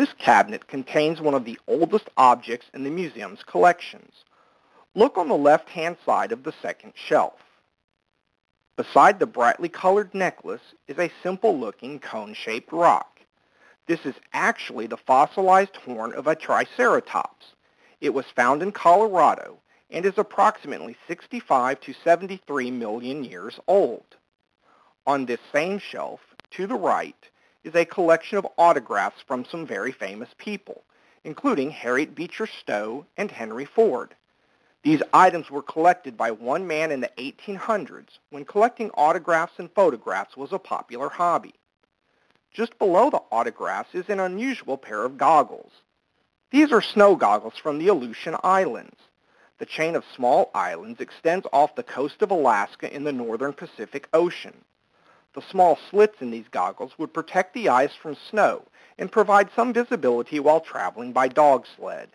This cabinet contains one of the oldest objects in the museum's collections. Look on the left-hand side of the second shelf. Beside the brightly colored necklace is a simple-looking cone-shaped rock. This is actually the fossilized horn of a triceratops. It was found in Colorado and is approximately 65 to 73 million years old. On this same shelf, to the right, is a collection of autographs from some very famous people, including Harriet Beecher Stowe and Henry Ford. These items were collected by one man in the 1800s when collecting autographs and photographs was a popular hobby. Just below the autographs is an unusual pair of goggles. These are snow goggles from the Aleutian Islands. The chain of small islands extends off the coast of Alaska in the northern Pacific Ocean. The small slits in these goggles would protect the eyes from snow and provide some visibility while traveling by dog sled.